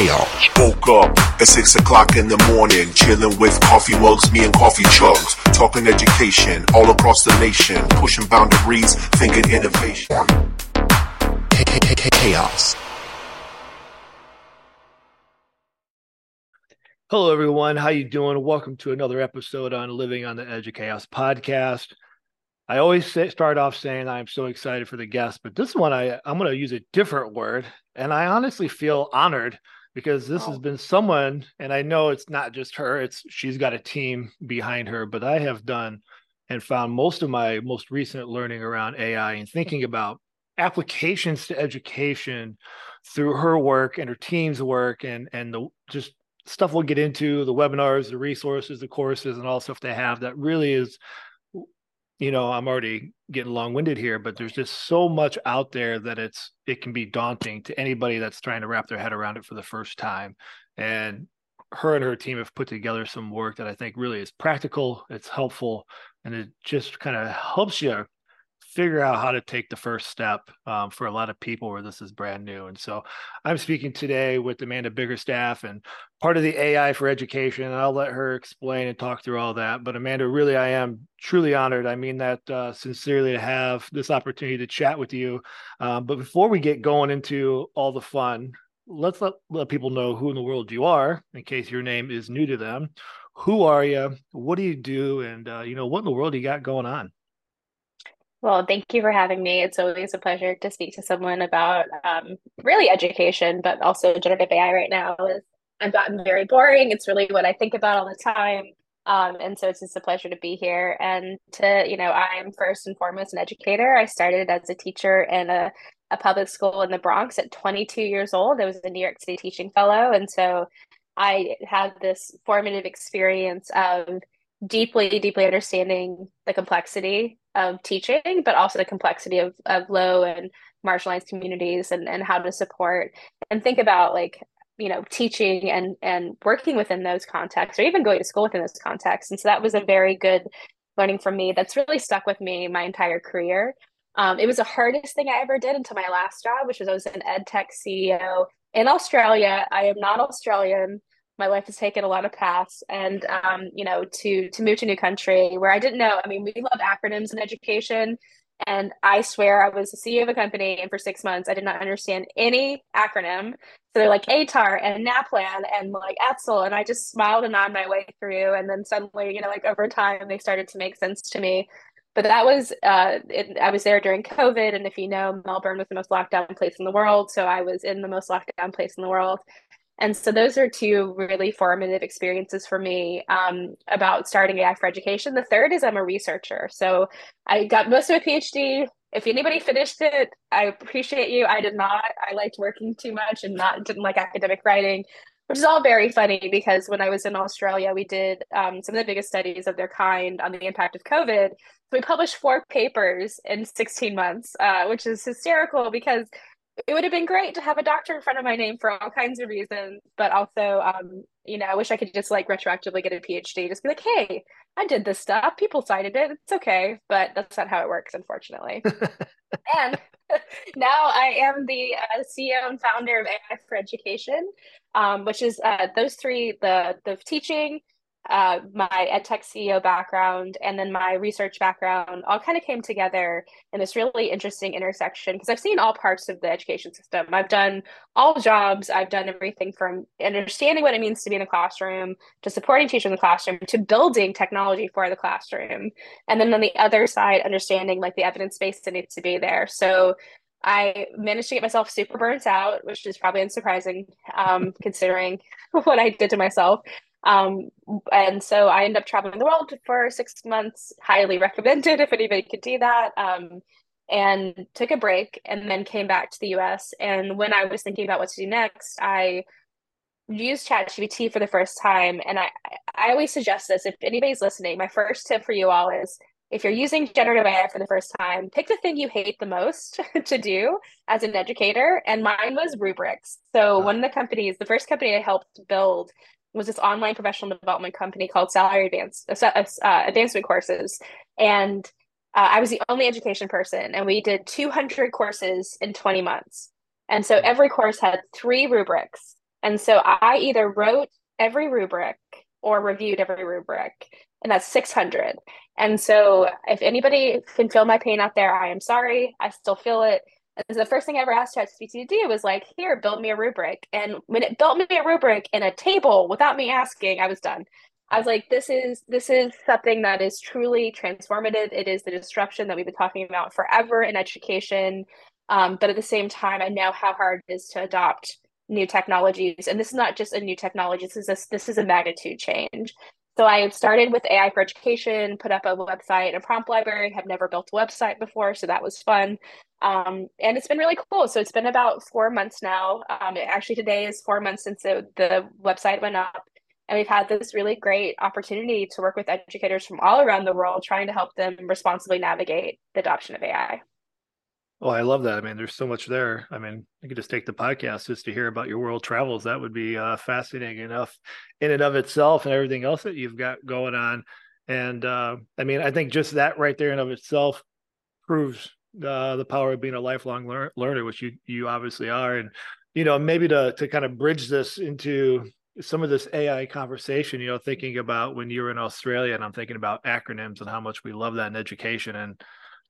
chaos. Woke up at six o'clock in the morning, chilling with coffee mugs, me and coffee chugs, talking education all across the nation, pushing boundaries, thinking innovation. Chaos. Hello, everyone. How you doing? Welcome to another episode on Living on the Edge of Chaos podcast. I always say, start off saying I'm so excited for the guest, but this one I I'm going to use a different word, and I honestly feel honored because this has oh. been someone, and I know it's not just her; it's she's got a team behind her. But I have done and found most of my most recent learning around AI and thinking about applications to education through her work and her team's work and and the just stuff we'll get into the webinars the resources the courses and all stuff they have that really is you know i'm already getting long-winded here but there's just so much out there that it's it can be daunting to anybody that's trying to wrap their head around it for the first time. And her and her team have put together some work that i think really is practical it's helpful and it just kind of helps you figure out how to take the first step um, for a lot of people where this is brand new. And so I'm speaking today with Amanda Bickerstaff and part of the AI for education. And I'll let her explain and talk through all that. But Amanda, really, I am truly honored. I mean that uh, sincerely to have this opportunity to chat with you. Um, but before we get going into all the fun, let's let, let people know who in the world you are in case your name is new to them. Who are you? What do you do? And, uh, you know, what in the world you got going on? Well, thank you for having me. It's always a pleasure to speak to someone about um, really education, but also generative AI right now is I've gotten very boring. It's really what I think about all the time. Um, and so it's just a pleasure to be here and to, you know, I'm first and foremost an educator. I started as a teacher in a, a public school in the Bronx at 22 years old. I was a New York City teaching fellow. And so I had this formative experience of deeply, deeply understanding the complexity of teaching, but also the complexity of, of low and marginalized communities and, and how to support and think about like you know teaching and and working within those contexts or even going to school within those contexts. And so that was a very good learning for me. That's really stuck with me my entire career. Um, it was the hardest thing i ever did until my last job which was i was an ed tech ceo in australia. I am not australian my life has taken a lot of paths and um, you know to to move to a new country where i didn't know i mean we love acronyms in education. And i swear i was the ceo of a company and for six months i did not understand any acronym. So they're like ATAR and NAPLAN and like etzel and i just smiled and nodded my way through. And then suddenly you know like over time they started to make sense to me. But that was uh, it, i was there during covid. And if you know melbourne was the most locked down place in the world. So i was in the most locked down place in the world and so those are two really formative experiences for me um, about starting AI for education. The third is I'm a researcher. So I got most of a PhD. If anybody finished it, I appreciate you. I did not. I liked working too much and not didn't like academic writing, which is all very funny because when I was in Australia, we did um, some of the biggest studies of their kind on the impact of COVID. So we published four papers in 16 months, uh, which is hysterical because it would have been great to have a doctor in front of my name for all kinds of reasons, but also, um, you know, I wish I could just like retroactively get a PhD, just be like, hey, I did this stuff. People cited it. It's okay, but that's not how it works, unfortunately. and now I am the uh, CEO and founder of AI for Education, um, which is uh, those three: the the teaching, uh, my edtech CEO background and then my research background all kind of came together in this really interesting intersection because I've seen all parts of the education system. I've done all jobs. I've done everything from understanding what it means to be in the classroom to supporting teachers in the classroom to building technology for the classroom. And then on the other side, understanding like the evidence base that needs to be there. So I managed to get myself super burnt out, which is probably unsurprising um, considering what I did to myself. Um, and so I ended up traveling the world for six months, highly recommended if anybody could do that. Um, and took a break and then came back to the US. And when I was thinking about what to do next, I used ChatGPT for the first time. And I, I always suggest this if anybody's listening, my first tip for you all is if you're using generative AI for the first time, pick the thing you hate the most to do as an educator. And mine was rubrics. So, one of the companies, the first company I helped build was this online professional development company called Salary Advance uh, uh, uh, Advancement Courses, and uh, I was the only education person, and we did 200 courses in 20 months. And so every course had three rubrics. And so I either wrote every rubric or reviewed every rubric, and that's 600. And so if anybody can feel my pain out there, I am sorry. I still feel it. And the first thing I ever asked ChatGPT to do was like, here, build me a rubric. And when it built me a rubric in a table without me asking, I was done. I was like, this is this is something that is truly transformative. It is the disruption that we've been talking about forever in education. Um, but at the same time, I know how hard it is to adopt new technologies. And this is not just a new technology. This is a, this is a magnitude change. So I started with AI for Education, put up a website, a prompt library. Have never built a website before, so that was fun. Um, and it's been really cool. So it's been about four months now. Um, actually, today is four months since the, the website went up. And we've had this really great opportunity to work with educators from all around the world, trying to help them responsibly navigate the adoption of AI. Well, I love that. I mean, there's so much there. I mean, you could just take the podcast just to hear about your world travels. That would be uh, fascinating enough in and of itself, and everything else that you've got going on. And uh, I mean, I think just that right there in of itself proves uh, the power of being a lifelong lear- learner, which you you obviously are. And you know, maybe to to kind of bridge this into some of this AI conversation, you know, thinking about when you were in Australia, and I'm thinking about acronyms and how much we love that in education, and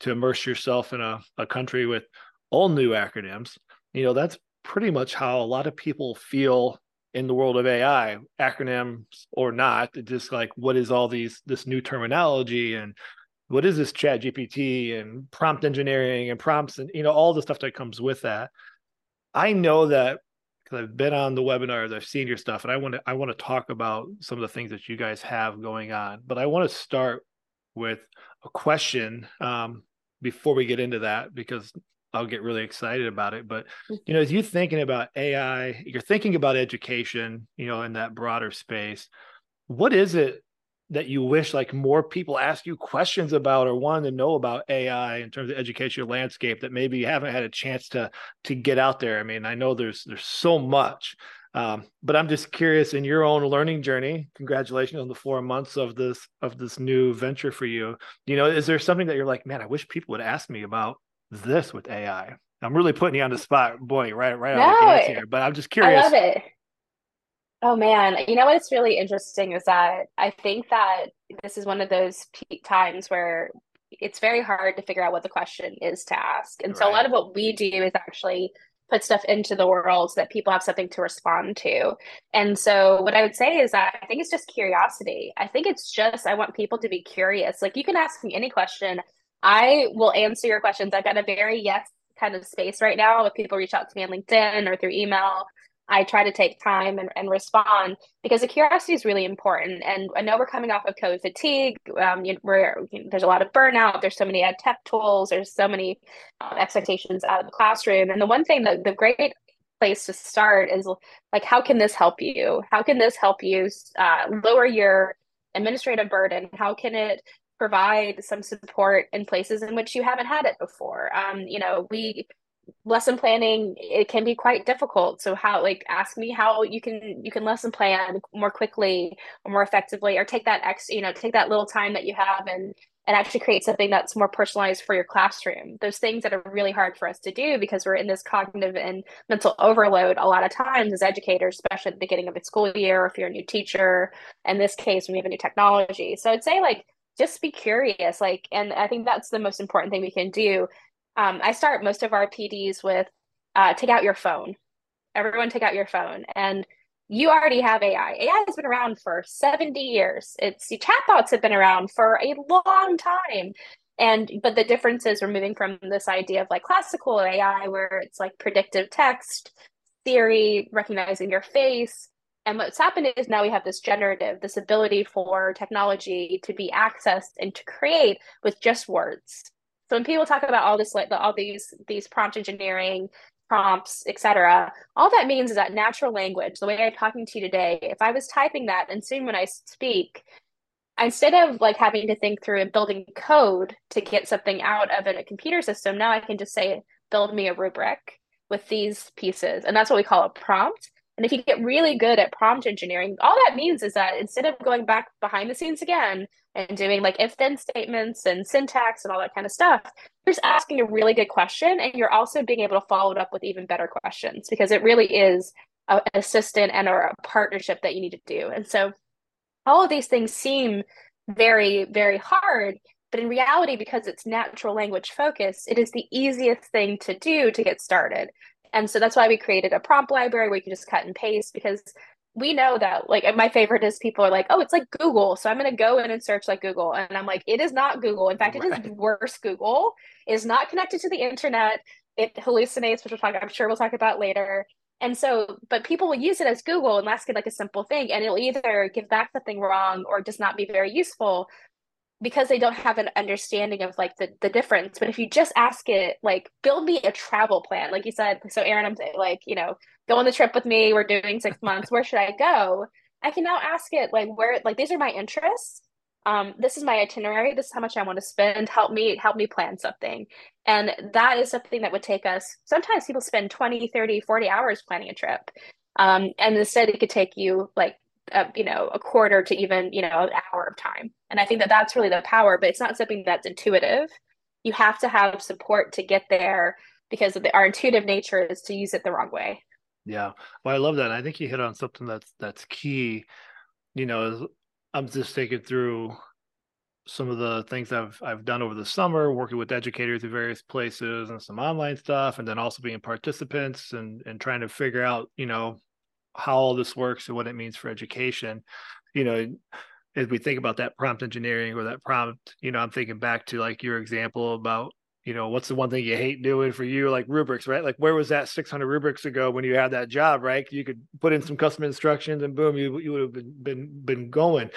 to immerse yourself in a, a country with all new acronyms, you know, that's pretty much how a lot of people feel in the world of AI, acronyms or not. Just like what is all these this new terminology and what is this chat gpt and prompt engineering and prompts and you know all the stuff that comes with that i know that because I've been on the webinars, I've seen your stuff, and I want to I want to talk about some of the things that you guys have going on. But I want to start with a question um, before we get into that because I'll get really excited about it. But you know, as you're thinking about AI, you're thinking about education, you know, in that broader space. What is it that you wish like more people ask you questions about or wanted to know about AI in terms of educational landscape that maybe you haven't had a chance to to get out there? I mean, I know there's there's so much, um, but I'm just curious in your own learning journey. Congratulations on the four months of this of this new venture for you. You know, is there something that you're like, man, I wish people would ask me about this with AI? I'm really putting you on the spot, boy, right, right no, out of the here. But I'm just curious. I love it. Oh man, you know what's really interesting is that I think that this is one of those peak times where it's very hard to figure out what the question is to ask. And right. so a lot of what we do is actually put stuff into the world so that people have something to respond to. And so what I would say is that I think it's just curiosity. I think it's just I want people to be curious. Like you can ask me any question. I will answer your questions. I've got a very yes kind of space right now if people reach out to me on LinkedIn or through email. I try to take time and, and respond because the curiosity is really important. And I know we're coming off of COVID fatigue. Um, you you know, there's a lot of burnout. There's so many ed tech tools. There's so many um, expectations out of the classroom. And the one thing that the great place to start is like, how can this help you? How can this help you uh, lower your administrative burden? How can it provide some support in places in which you haven't had it before? Um, you know, we lesson planning it can be quite difficult. So how like ask me how you can you can lesson plan more quickly or more effectively or take that ex you know take that little time that you have and and actually create something that's more personalized for your classroom. Those things that are really hard for us to do because we're in this cognitive and mental overload a lot of times as educators especially at the beginning of a school year or if you're a new teacher in this case when we have a new technology. So i'd say like just be curious like and i think that's the most important thing we can do um, I start most of our PDs with uh, take out your phone. Everyone take out your phone. And you already have AI. AI has been around for 70 years. It's the chatbots have been around for a long time. And but the difference is we're moving from this idea of like classical AI where it's like predictive text, Siri recognizing your face. And what's happened is now we have this generative, this ability for technology to be accessed and to create with just words. So when people talk about all this, like all these these prompt engineering prompts, etc., all that means is that natural language, the way I'm talking to you today, if I was typing that and soon when I speak, instead of like having to think through and building code to get something out of a computer system, now I can just say, build me a rubric with these pieces. And that's what we call a prompt. And if you get really good at prompt engineering, all that means is that instead of going back behind the scenes again and doing like if then statements and syntax and all that kind of stuff, you're just asking a really good question. And you're also being able to follow it up with even better questions because it really is an assistant and or a partnership that you need to do. And so all of these things seem very, very hard. But in reality, because it's natural language focused, it is the easiest thing to do to get started. And so that's why we created a prompt library where you can just cut and paste because we know that like my favorite is people are like, oh, it's like Google. So I'm gonna go in and search like Google. And I'm like, it is not Google. In fact, right. it is worse Google. It is not connected to the internet. It hallucinates, which we'll talk, I'm sure we'll talk about later. And so, but people will use it as Google and ask it like a simple thing, and it'll either give back something wrong or just not be very useful because they don't have an understanding of like the, the difference but if you just ask it like build me a travel plan like you said so aaron i'm saying like you know go on the trip with me we're doing six months where should i go? I can now ask it like where like these are my interests. Um this is my itinerary. This is how much i want to spend. Help me help me plan something. And that is something that would take us sometimes people spend 20 30 40 hours planning a trip. Um and instead it could take you like a, you know a quarter to even you know an hour of time. And i think that that's really the power but it's not something that's intuitive. You have to have support to get there because the, our intuitive nature is to use it the wrong way. Yeah. Well i love that. I think you hit on something that's that's key. You know i'm just thinking through some of the things I've I've done over the summer, working with educators at various places and some online stuff, and then also being participants and and trying to figure out, you know, how all this works and what it means for education you know as we think about that prompt engineering or that prompt you know i'm thinking back to like your example about you know what's the one thing you hate doing for you like rubrics right? Like where was that 600 rubrics ago when you had that job right? You could put in some custom instructions and boom you, you would have been, been been going.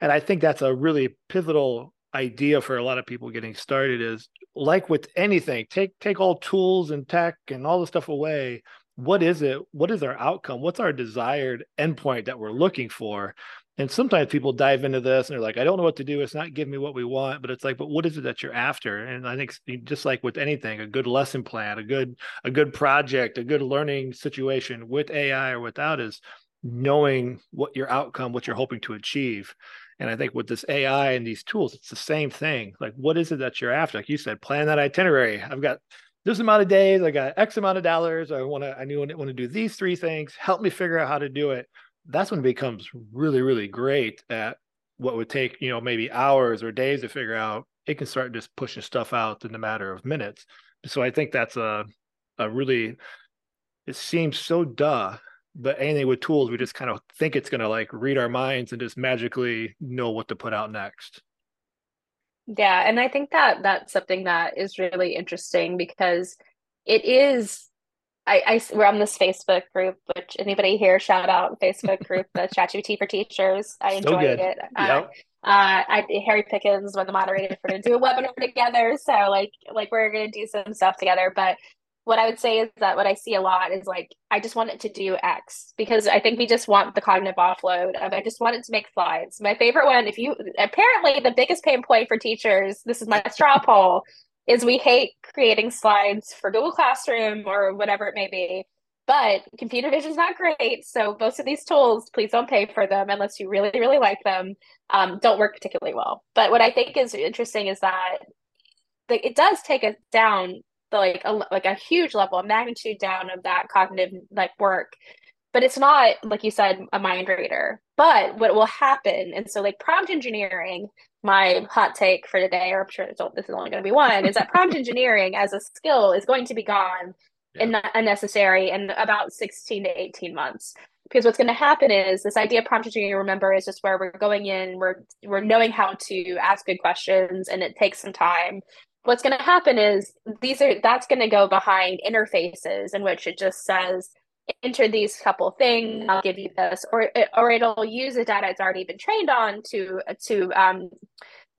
And i think that's a really pivotal idea for a lot of people getting started is like with anything take take all tools and tech and all the stuff away what is it? What is our outcome? What's our desired endpoint that we're looking for? And sometimes people dive into this and they're like, I don't know what to do. It's not giving me what we want. But it's like, but what is it that you're after? And I think just like with anything, a good lesson plan, a good, a good project, a good learning situation with AI or without is knowing what your outcome, what you're hoping to achieve. And I think with this AI and these tools, it's the same thing. Like, what is it that you're after? Like you said, plan that itinerary. I've got this amount of days, I got X amount of dollars. I want to, I knew want to do these three things. Help me figure out how to do it. That's when it becomes really, really great at what would take, you know, maybe hours or days to figure out. It can start just pushing stuff out in a matter of minutes. So I think that's a, a really, it seems so duh, but anything with tools, we just kind of think it's going to like read our minds and just magically know what to put out next. Yeah, and I think that that's something that is really interesting because it is. I, I we're on this Facebook group, which anybody here shout out Facebook group, the ChatGPT for Teachers. I enjoyed it. Uh, yep. Uh, uh, I Harry Pickens, one of the moderators, we're gonna do a webinar together. So like like we're gonna do some stuff together. But what I would say is that what I see a lot is like I just want it to do X because I think we just want the cognitive offload of I just want it to make slides. My favorite one, if you apparently the biggest pain point for teachers, this is my straw poll, is we hate creating slides for Google Classroom or whatever it may be. But computer vision is not great. So most of these tools, please don't pay for them unless you really, really like them. Um, don't work particularly well. But what I think is interesting is that it does take us down like a like a huge level, a magnitude down of that cognitive like work. But it's not like you said a mind reader. But what will happen, and so like prompt engineering, my hot take for today, or I'm sure this is only going to be one, is that prompt engineering as a skill is going to be gone yeah. and not unnecessary in about 16 to 18 months because what's going to happen is this idea of prompt engineering remember is just where we're going in we're we're knowing how to ask good questions and it takes some time what's going to happen is these are that's going to go behind interfaces in which it just says enter these couple things i'll give you this or or it'll use the data it's already been trained on to to um,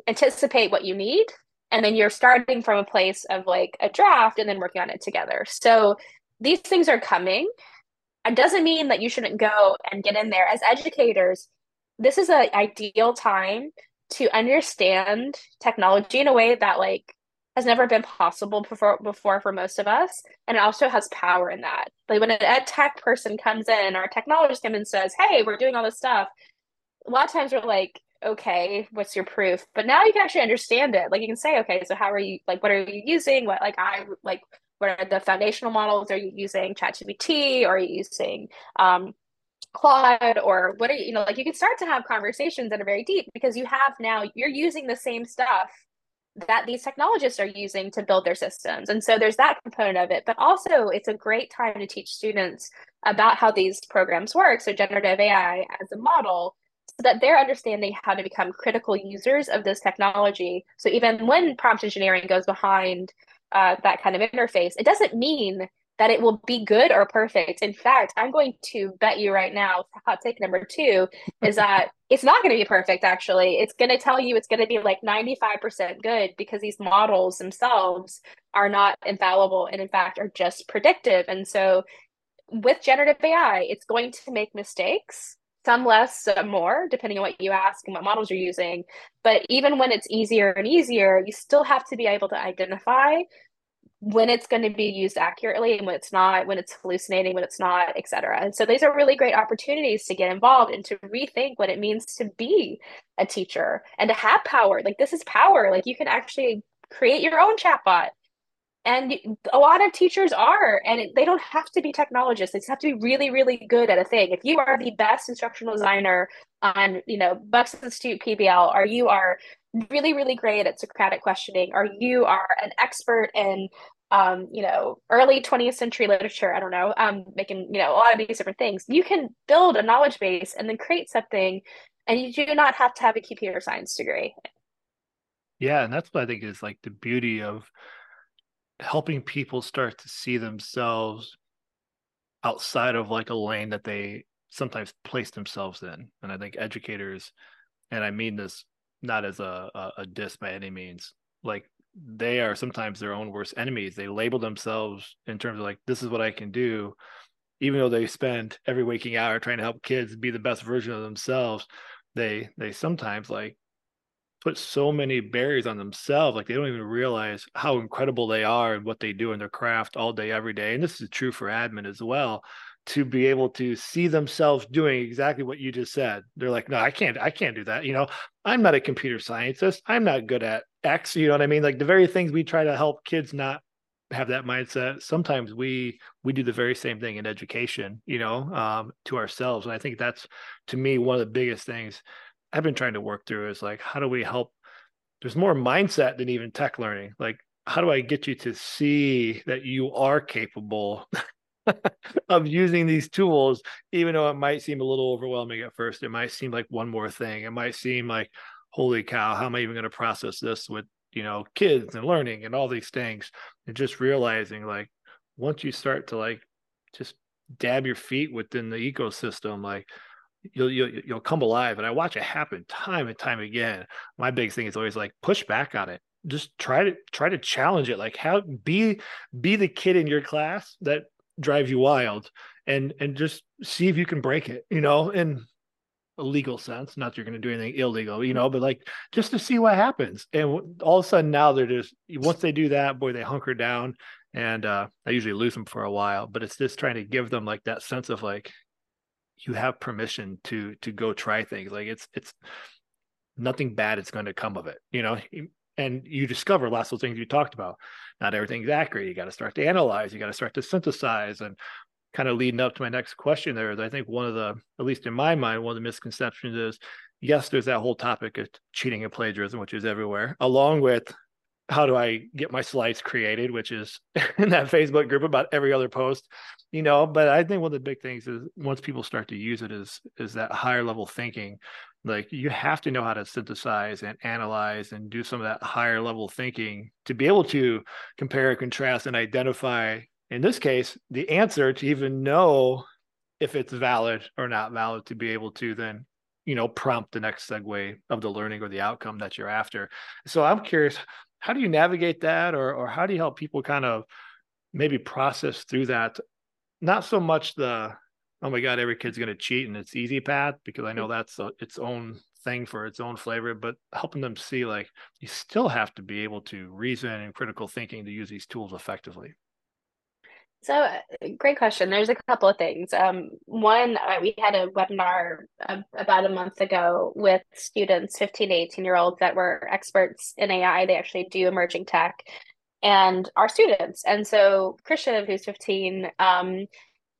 anticipate what you need. And then you're starting from a place of like a draft and then working on it together. So these things are coming. It doesn't mean that you shouldn't go and get in there. As educators this is an ideal time to understand technology in a way that like has never been possible before before for most of us. And it also has power in that. Like when an ed tech person comes in or a technologist comes in and says hey we're doing all this stuff a lot of times we're like okay what's your proof? But now you can actually understand it. Like you can say okay so how are you like what are you using? What like i like what are the foundational models? Are you using ChatGPT? Or are you using um, Claude? Or what are you, you know, like you can start to have conversations that are very deep because you have now, you're using the same stuff that these technologists are using to build their systems. And so there's that component of it, but also it's a great time to teach students about how these programs work. So generative AI as a model so that they're understanding how to become critical users of this technology. So even when prompt engineering goes behind uh, that kind of interface, it doesn't mean that it will be good or perfect. In fact, I'm going to bet you right now, hot take number two is that it's not going to be perfect, actually. It's going to tell you it's going to be like 95% good because these models themselves are not infallible and, in fact, are just predictive. And so, with generative AI, it's going to make mistakes, some less, some more, depending on what you ask and what models you're using. But even when it's easier and easier, you still have to be able to identify when it's going to be used accurately and when it's not, when it's hallucinating, when it's not, et cetera. And so these are really great opportunities to get involved and to rethink what it means to be a teacher and to have power. Like this is power. Like you can actually create your own chatbot. And a lot of teachers are, and they don't have to be technologists. They just have to be really, really good at a thing. If you are the best instructional designer on, you know, Bucks Institute PBL, or you are really, really great at Socratic questioning, or you are an expert in um, you know, early 20th century literature, I don't know, um, making, you know, a lot of these different things. You can build a knowledge base and then create something, and you do not have to have a computer science degree. Yeah, and that's what I think is like the beauty of helping people start to see themselves outside of like a lane that they sometimes place themselves in. And I think educators, and I mean this not as a, a, a diss by any means, like they are sometimes their own worst enemies. They label themselves in terms of like, this is what I can do, even though they spend every waking hour trying to help kids be the best version of themselves. They they sometimes like put so many barriers on themselves, like they don't even realize how incredible they are and what they do in their craft all day, every day. And this is true for admin as well to be able to see themselves doing exactly what you just said. They're like, no, I can't, I can't do that. You know, I'm not a computer scientist. I'm not good at X. You know what I mean? Like the very things we try to help kids not have that mindset. Sometimes we we do the very same thing in education, you know, um, to ourselves. And I think that's to me one of the biggest things I've been trying to work through is like, how do we help? There's more mindset than even tech learning. Like, how do I get you to see that you are capable of using these tools, even though it might seem a little overwhelming at first. It might seem like one more thing. It might seem like, holy cow, how am I even going to process this with, you know, kids and learning and all these things? And just realizing like once you start to like just dab your feet within the ecosystem, like you'll you'll you'll come alive. And I watch it happen time and time again. My big thing is always like push back on it just try to try to challenge it like how be be the kid in your class that drive you wild and and just see if you can break it you know in a legal sense not that you're going to do anything illegal you know but like just to see what happens. And all of a sudden now they're just once they do that boy they hunker down and uh i usually lose them for a while but it's just trying to give them like that sense of like you have permission to to go try things. Like it's it's nothing bad is going to come of it you know and you discover lots of things you talked about. Not everything's accurate. You got to start to analyze. You got to start to synthesize, and kind of leading up to my next question. There, I think one of the, at least in my mind, one of the misconceptions is, yes, there's that whole topic of cheating and plagiarism, which is everywhere, along with how do I get my slides created, which is in that Facebook group about every other post, you know. But I think one of the big things is once people start to use it is is that higher level thinking like you have to know how to synthesize and analyze and do some of that higher level thinking to be able to compare and contrast and identify in this case the answer to even know if it's valid or not valid to be able to then you know prompt the next segue of the learning or the outcome that you're after. So i'm curious how do you navigate that? Or or how do you help people kind of maybe process through that? Not so much the oh my god every kid's going to cheat and it's easy path because i know that's a, its own thing for its own flavor, but helping them see like you still have to be able to reason and critical thinking to use these tools effectively. So, uh, great question. There's a couple of things. Um, one, uh, we had a webinar uh, about a month ago with students, 15 to 18 year olds, that were experts in AI. They actually do emerging tech and our students. And so, Christian, who's 15, um,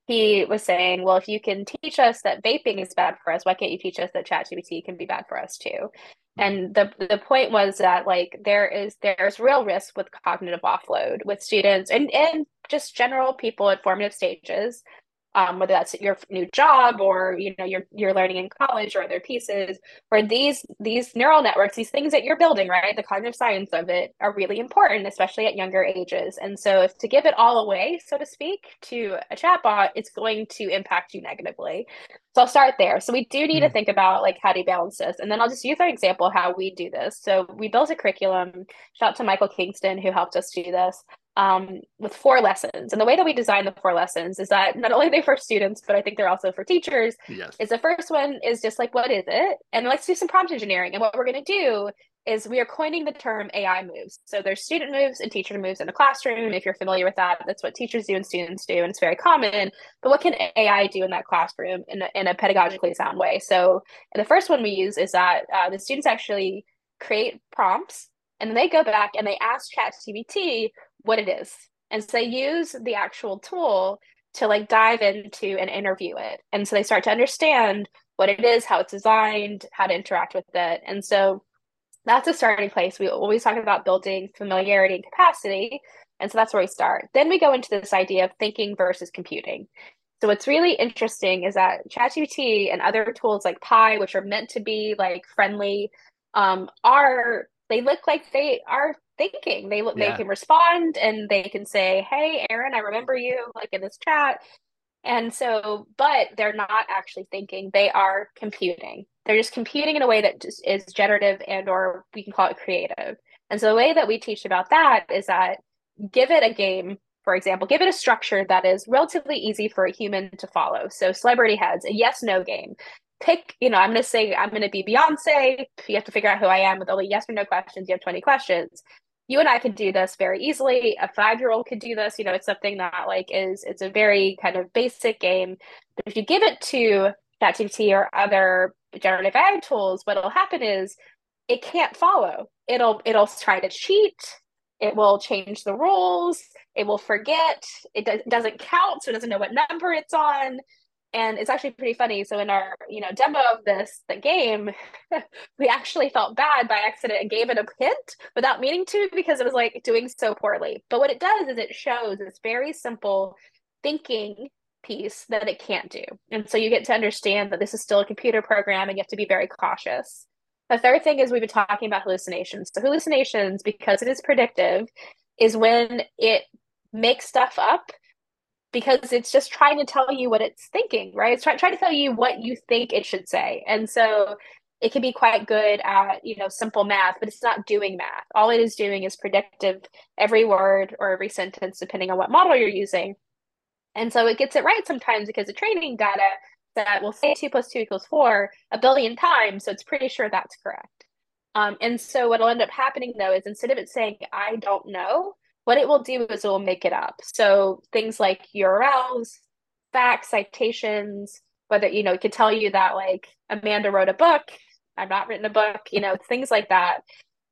he was saying, well, if you can teach us that vaping is bad for us, why can't you teach us that ChatGPT can be bad for us too? Hmm. And the the point was that like there is there's real risk with cognitive offload with students and and just general people at formative stages um, whether that's your new job or you know you're you're learning in college or other pieces where these these neural networks these things that you're building right? The cognitive science of it are really important especially at younger ages. And so if to give it all away so to speak to a chatbot it's going to impact you negatively. So i'll start there. So we do need mm-hmm. to think about like how do you balance this? And then i'll just use our example how we do this. So we built a curriculum. Shout out to michael kingston who helped us do this um, with four lessons. And the way that we design the four lessons is that not only are they for students, but I think they're also for teachers. Yes. Is the first one is just like, what is it? And let's do some prompt engineering. And what we're going to do is we are coining the term AI moves. So there's student moves and teacher moves in the classroom. If you're familiar with that, that's what teachers do and students do, and it's very common. But what can AI do in that classroom in a, in a pedagogically sound way? So the first one we use is that uh, the students actually create prompts and then they go back and they ask ChatGPT what it is. And so they use the actual tool to like dive into and interview it. And so they start to understand what it is, how it's designed, how to interact with it. And so that's a starting place. We always talk about building familiarity and capacity. And so that's where we start. Then we go into this idea of thinking versus computing. So what's really interesting is that ChatGPT and other tools like Pi, which are meant to be like friendly, um, are they look like they are thinking. They yeah. they can respond and they can say, "Hey, Aaron, I remember you," like in this chat. And so, but they're not actually thinking; they are computing. They're just computing in a way that just is generative and, or we can call it creative. And so, the way that we teach about that is that give it a game for example, give it a structure that is relatively easy for a human to follow. So, celebrity heads, a yes no game pick, you know, I'm going to say I'm going to be Beyonce. You have to figure out who I am with only yes or no questions. You have 20 questions. You and I can do this very easily. A five year old could do this. You know, it's something that like is it's a very kind of basic game. But if you give it to ChatGPT or other generative AI tools, what'll happen is it can't follow. It'll it'll try to cheat. It will change the rules. It will forget. It do- doesn't count, so it doesn't know what number it's on and it's actually pretty funny. So in our you know demo of this the game we actually felt bad by accident and gave it a hint without meaning to because it was like doing so poorly. But what it does is it shows this very simple thinking piece that it can't do. And so you get to understand that this is still a computer program and you have to be very cautious. The third thing is we've been talking about hallucinations. So hallucinations because it is predictive is when it makes stuff up because it's just trying to tell you what it's thinking, right? It's trying try to tell you what you think it should say. And so it can be quite good at, you know, simple math, but it's not doing math. All it is doing is predictive every word or every sentence, depending on what model you're using. And so it gets it right sometimes because the training data that will say two plus two equals four a billion times. So it's pretty sure that's correct. Um, and so what'll end up happening though is instead of it saying, I don't know, what it will do is it will make it up. So things like URLs, facts, citations, whether, you know, it could tell you that like Amanda wrote a book, I've not written a book, you know, things like that.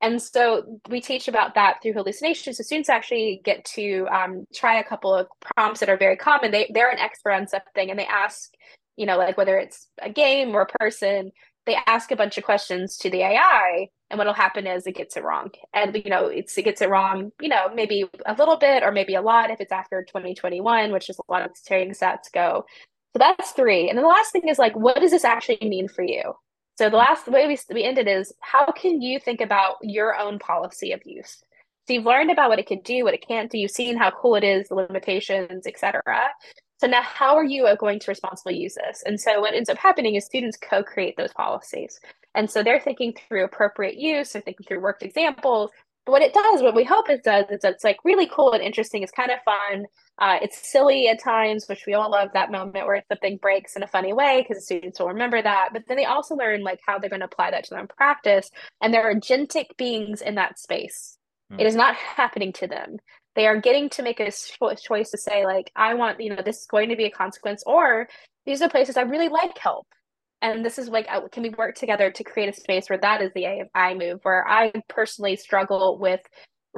And so we teach about that through hallucinations. So students actually get to um, try a couple of prompts that are very common. They, they're an expert on something and they ask, you know, like whether it's a game or a person, they ask a bunch of questions to the AI and what'll happen is it gets it wrong. And you know it's it gets it wrong you know maybe a little bit or maybe a lot if it's after 2021 which is a lot of training sets go. So that's three. And then the last thing is like what does this actually mean for you? So the last way we, we ended is how can you think about your own policy of use? So you've learned about what it can do what it can't do. You've seen how cool it is the limitations etc so now how are you going to responsibly use this and so what ends up happening is students co-create those policies and so they're thinking through appropriate use, they're thinking through worked examples, But what it does, what we hope it does, is it's like really cool and interesting. It's kind of fun. Uh, it's silly at times, which we all love that moment where something breaks in a funny way because the students will remember that. But then they also learn like how they're going to apply that to their own practice. And they're agentic beings in that space. Mm. It is not happening to them. They are getting to make a choice to say like, I want, you know, this is going to be a consequence, or these are places I really like help. And this is like can we work together to create a space where that is the ai move where i personally struggle with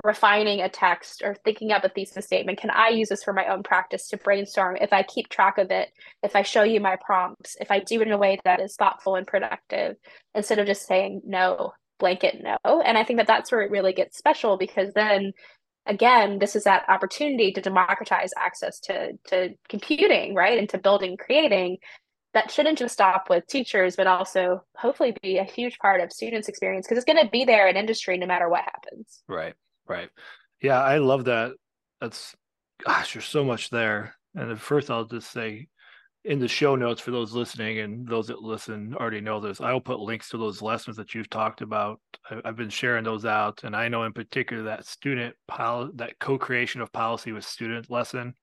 refining a text or thinking up a thesis statement. Can i use this for my own practice to brainstorm? If i keep track of it if i show you my prompts if i do it in a way that is thoughtful and productive instead of just saying no blanket no. And i think that that's where it really gets special because then again this is that opportunity to democratize access to to computing right and to building creating that shouldn't just stop with teachers, but also hopefully be a huge part of students' experience because it's going to be there in industry no matter what happens. Right, right. Yeah, I love that. That's, gosh, there's so much there. And at first, I'll just say in the show notes for those listening and those that listen already know this, I'll put links to those lessons that you've talked about. I've been sharing those out. And I know in particular that student, pol- that co creation of policy with student lesson,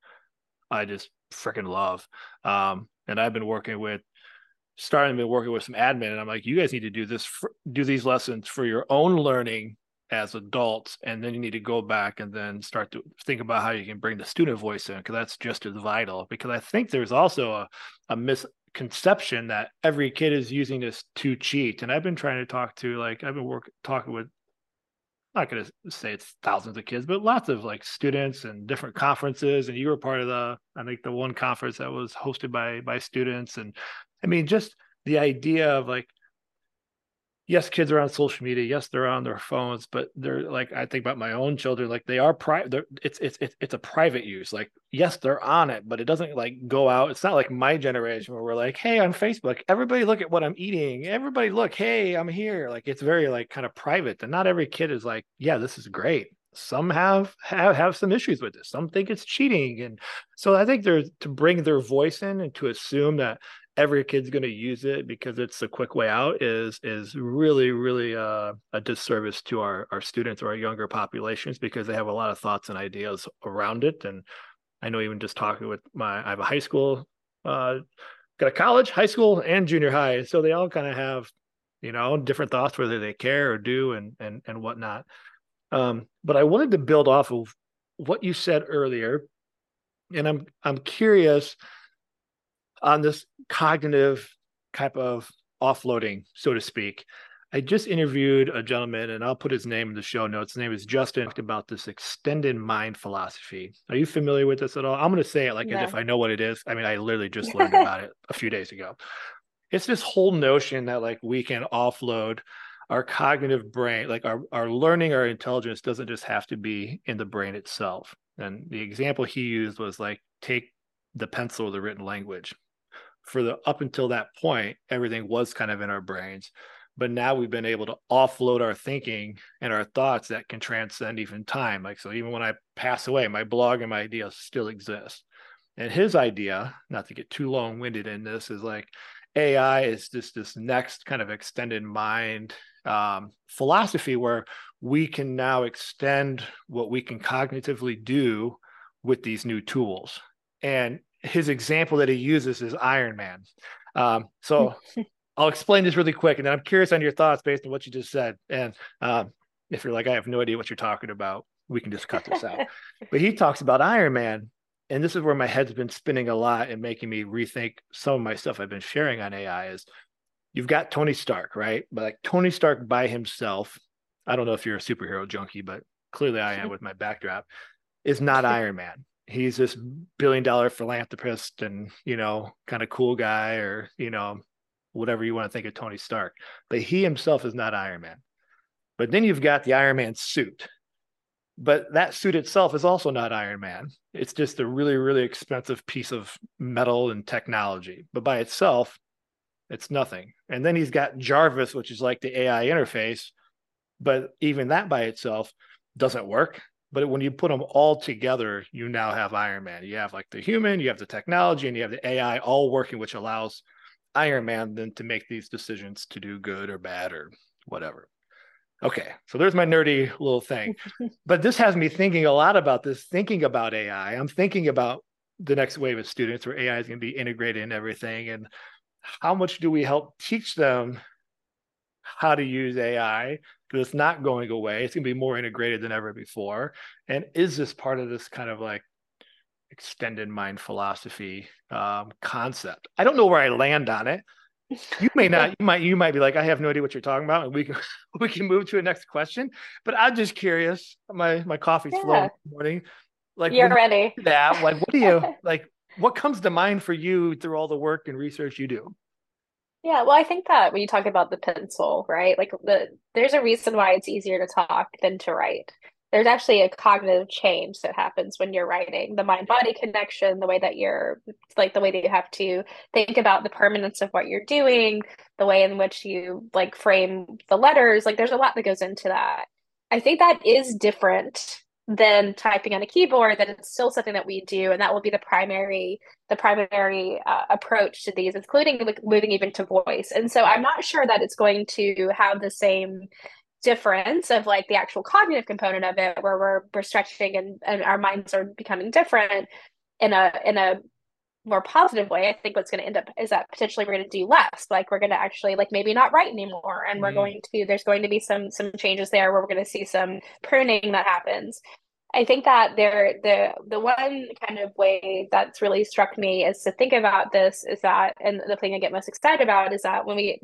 I just freaking love. Um, and I've been working with starting to working with some admin and I'm like you guys need to do this for, do these lessons for your own learning as adults and then you need to go back and then start to think about how you can bring the student voice in because that's just as vital because I think there's also a, a misconception that every kid is using this to cheat and I've been trying to talk to like I've been working talking with not going to say it's thousands of kids, but lots of like students and different conferences. And you were part of the, I think the one conference that was hosted by by students. And I mean, just the idea of like yes, kids are on social media. Yes, they're on their phones, but they're like I think about my own children. Like they are private. It's it's it's it's a private use. Like yes, they're on it, but it doesn't like go out. It's not like my generation where we're like, hey, on Facebook, everybody look at what I'm eating. Everybody look, hey, I'm here. Like it's very like kind of private, and not every kid is like, yeah, this is great. Some have have have some issues with this. Some think it's cheating, and so I think there's to bring their voice in and to assume that every kid's going to use it because it's a quick way out is is really really uh, a disservice to our our students or our younger populations because they have a lot of thoughts and ideas around it. And i know even just talking with my i have a high school uh, got a college high school and junior high. So they all kind of have you know different thoughts whether they care or do and and and whatnot. Um, but i wanted to build off of what you said earlier. And i'm i'm curious on this cognitive type of offloading, so to speak. I just interviewed a gentleman, and I'll put his name in the show notes. His name is Justin about this extended mind philosophy. Are you familiar with this at all? I'm going to say it like as if I know what it is. I mean, I literally just learned about it a few days ago. It's this whole notion that like we can offload our cognitive brain, like our, our learning, our intelligence doesn't just have to be in the brain itself. And the example he used was like take the pencil or the written language for the up until that point, everything was kind of in our brains. But now we've been able to offload our thinking and our thoughts that can transcend even time. Like, so even when I pass away, my blog and my ideas still exist. And his idea, not to get too long winded in this, is like AI is just this next kind of extended mind um, philosophy where we can now extend what we can cognitively do with these new tools. And his example that he uses is Iron Man. Um, so I'll explain this really quick, and then I'm curious on your thoughts based on what you just said. And um, if you're like, I have no idea what you're talking about, we can just cut this out. but he talks about Iron Man, and this is where my head's been spinning a lot and making me rethink some of my stuff I've been sharing on AI. Is you've got Tony Stark, right? But like Tony Stark by himself, I don't know if you're a superhero junkie, but clearly I am with my backdrop, is not Iron Man he's this billion dollar philanthropist and you know kind of cool guy or you know whatever you want to think of Tony Stark. But he himself is not Iron Man. But then you've got the Iron Man suit. But that suit itself is also not Iron Man. It's just a really really expensive piece of metal and technology. But by itself it's nothing. And then he's got Jarvis which is like the AI interface. But even that by itself doesn't work but when you put them all together, you now have Iron Man. You have like the human, you have the technology, and you have the AI all working, which allows Iron Man then to make these decisions to do good or bad or whatever. Okay, so there's my nerdy little thing. but this has me thinking a lot about this, thinking about AI. I'm thinking about the next wave of students where AI is going to be integrated in everything. And how much do we help teach them how to use AI? It's not going away. It's going to be more integrated than ever before. And is this part of this kind of like extended mind philosophy um, concept? I don't know where I land on it you may not you might you might be like i have no idea what you're talking about and we can we can move to a next question but i'm just curious my my coffee's yeah. flowing this morning like you're ready you that like what do you like what comes to mind for you through all the work and research you do yeah well i think that when you talk about the pencil right like the there's a reason why it's easier to talk than to write. There's actually a cognitive change that happens when you're writing the mind body connection the way that you're like the way that you have to think about the permanence of what you're doing the way in which you like frame the letters like there's a lot that goes into that. I think that is different than typing on a keyboard that it's still something that we do and that will be the primary the primary uh, approach to these including moving even to voice. And so i'm not sure that it's going to have the same difference of like the actual cognitive component of it where we're, we're stretching and, and our minds are becoming different in a in a more positive way i think what's going to end up is that potentially we're going to do less like we're going to actually like maybe not write anymore and we're mm. going to there's going to be some some changes there where we're going to see some pruning that happens i think that there the the one kind of way that's really struck me is to think about this is that and the thing i get most excited about is that when we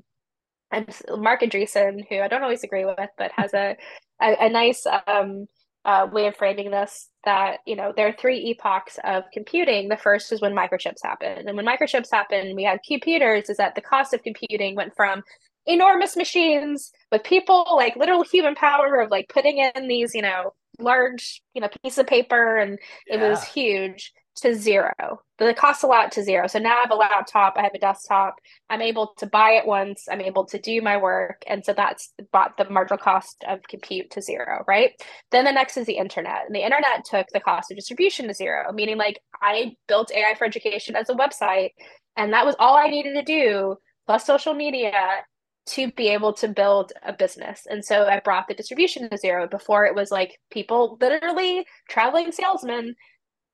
and Marc Andreessen, who I don't always agree with, but has a a, a nice um, uh, way of framing this. That you know there are three epochs of computing. The first is when microchips happened, and when microchips happened, we had computers. Is that the cost of computing went from enormous machines with people like literal human power of like putting in these you know large you know piece of paper and yeah. it was huge to zero. The cost a lot to zero. So now I have a laptop, I have a desktop. I'm able to buy it once. I'm able to do my work, and so that's brought the marginal cost of compute to zero, right? Then the next is the internet, and the internet took the cost of distribution to zero. Meaning, like I built AI for Education as a website, and that was all I needed to do, plus social media, to be able to build a business. And so I brought the distribution to zero. Before it was like people literally traveling salesmen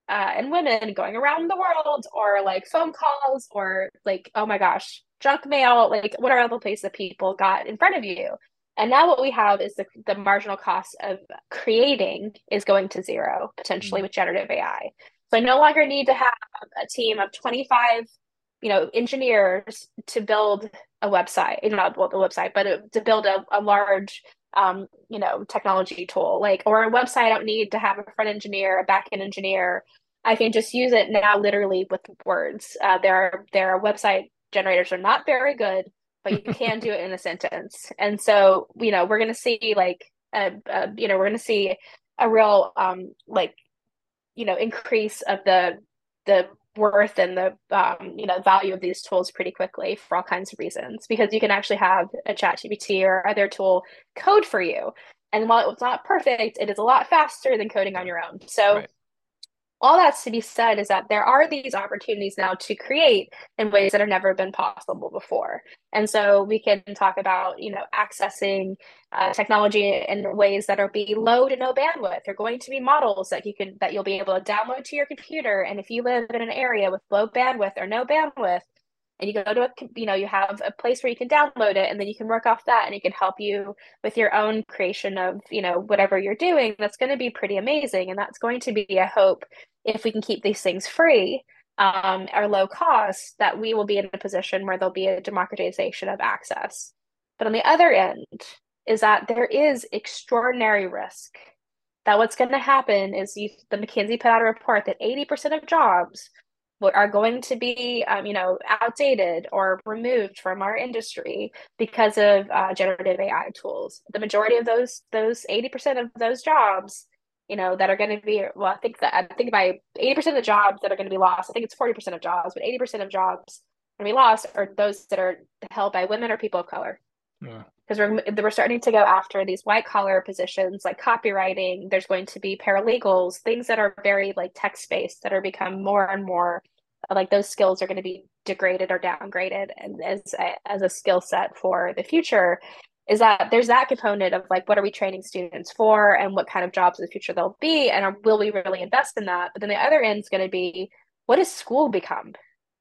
uh, and women going around the world or like phone calls or like oh my gosh junk mail like what are all the places that people got in front of you and now what we have is the, the marginal cost of creating is going to zero potentially mm-hmm. with generative ai so i no longer need to have a team of 25 you know engineers to build a website not well, the website but to build a, a large um, you know, technology tool, like or a website. I don't need to have a front engineer, a back end engineer. I can just use it now, literally with words. Uh, there are there are website generators are not very good, but you can do it in a sentence. And so, you know, we're gonna see like, a, a you know, we're gonna see a real um like, you know, increase of the the worth and the um, you know value of these tools pretty quickly for all kinds of reasons because you can actually have a chat gpt or other tool code for you. And while it's not perfect it is a lot faster than coding on your own. So right all that's to be said is that there are these opportunities now to create in ways that have never been possible before. And so we can talk about you know accessing uh, technology in ways that are be low to no bandwidth. There are going to be models that you can that you'll be able to download to your computer. And if you live in an area with low bandwidth or no bandwidth and you go to a you know you have a place where you can download it and then you can work off that and it can help you with your own creation of you know whatever you're doing that's going to be pretty amazing and that's going to be a hope if we can keep these things free um, or low cost that we will be in a position where there'll be a democratization of access. But on the other end is that there is extraordinary risk that what's going to happen is you, the mckinsey put out a report that 80% of jobs are going to be um, you know outdated or removed from our industry because of uh, generative ai tools. The majority of those those 80% of those jobs you know that are going to be well i think that i think by 80% of the jobs that are going to be lost i think it's 40% of jobs but 80% of jobs going to be lost are those that are held by women or people of color because we're we're starting to go after these white collar positions like copywriting. There's going to be paralegals, things that are very like text based that are become more and more like those skills are going to be degraded or downgraded and as a, as a skill set for the future is that there's that component of like what are we training students for and what kind of jobs in the future they'll be and um, will we really invest in that but then the other end is going to be what does school become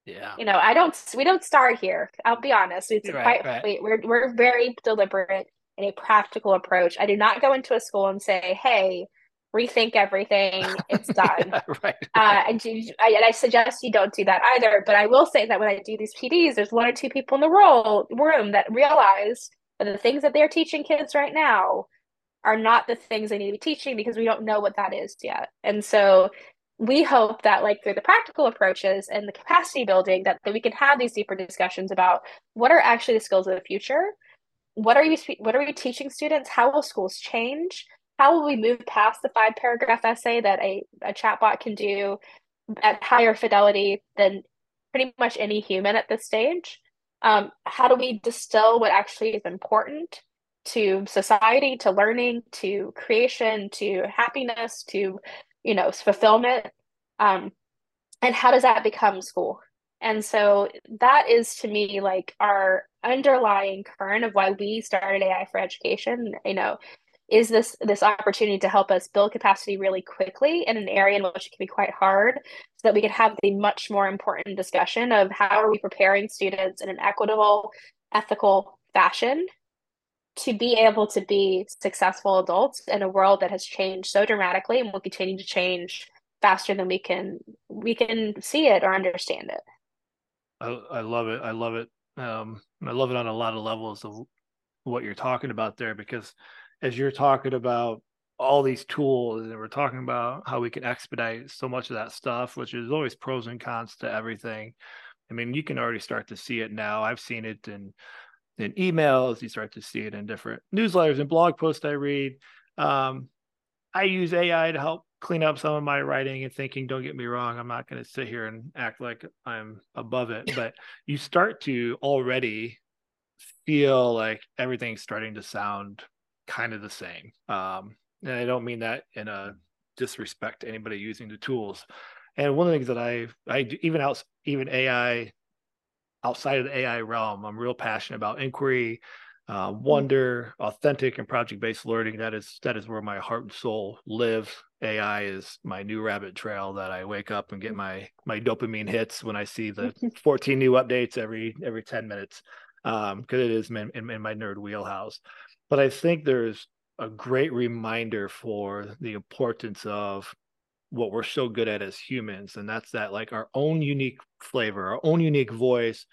yeah you know i don't we don't start here i'll be honest it's right, quite right. we're, we're very deliberate in a practical approach i do not go into a school and say hey rethink everything it's done yeah, right, uh, and, do, I, and I suggest you don't do that either but i will say that when i do these pds there's one or two people in the role, room that realize that the things that they're teaching kids right now are not the things they need to be teaching because we don't know what that is yet. And so we hope that like through the practical approaches and the capacity building that, that we can have these deeper discussions about what are actually the skills of the future? What are you what are we teaching students? How will schools change? How will we move past the five paragraph essay that a, a chatbot can do at higher fidelity than pretty much any human at this stage? Um, how do we distill what actually is important to society to learning to creation to happiness to you know fulfillment um, and how does that become school? And so that is to me like our underlying current of why we started ai for education you know is this this opportunity to help us build capacity really quickly in an area in which it can be quite hard so that we can have the much more important discussion of how are we preparing students in an equitable ethical fashion to be able to be successful adults in a world that has changed so dramatically and will continue to change faster than we can we can see it or understand it. I, I love it. I love it. Um i love it on a lot of levels of what you're talking about there because as you're talking about all these tools and we're talking about how we can expedite so much of that stuff which is always pros and cons to everything i mean you can already start to see it now. I've seen it in in emails you start to see it in different newsletters and blog posts i read um, i use ai to help clean up some of my writing and thinking don't get me wrong i'm not going to sit here and act like i'm above it but you start to already feel like everything's starting to sound kind of the same. Um, and I don't mean that in a disrespect to anybody using the tools. And one of the things that I, I even out, even AI outside of the AI realm, I'm real passionate about inquiry, uh, mm-hmm. wonder, authentic and project-based learning. That is that is where my heart and soul live. AI is my new rabbit trail that I wake up and get mm-hmm. my my dopamine hits when I see the 14 new updates every every 10 minutes because um, it is in, in, in my nerd wheelhouse. But I think there's a great reminder for the importance of what we're so good at as humans. And that's that like our own unique flavor, our own unique voice,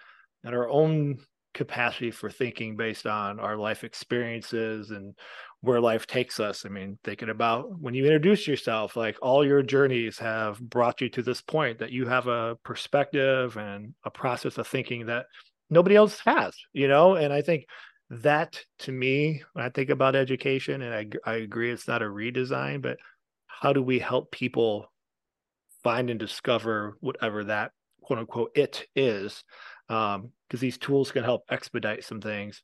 and our own capacity for thinking based on our life experiences and where life takes us. I mean, thinking about when you introduce yourself, like all your journeys have brought you to this point that you have a perspective and a process of thinking that nobody else has, you know? And I think that to me, when I think about education, and I, I agree it's not a redesign, but how do we help people find and discover whatever that quote unquote it is? Because um, these tools can help expedite some things.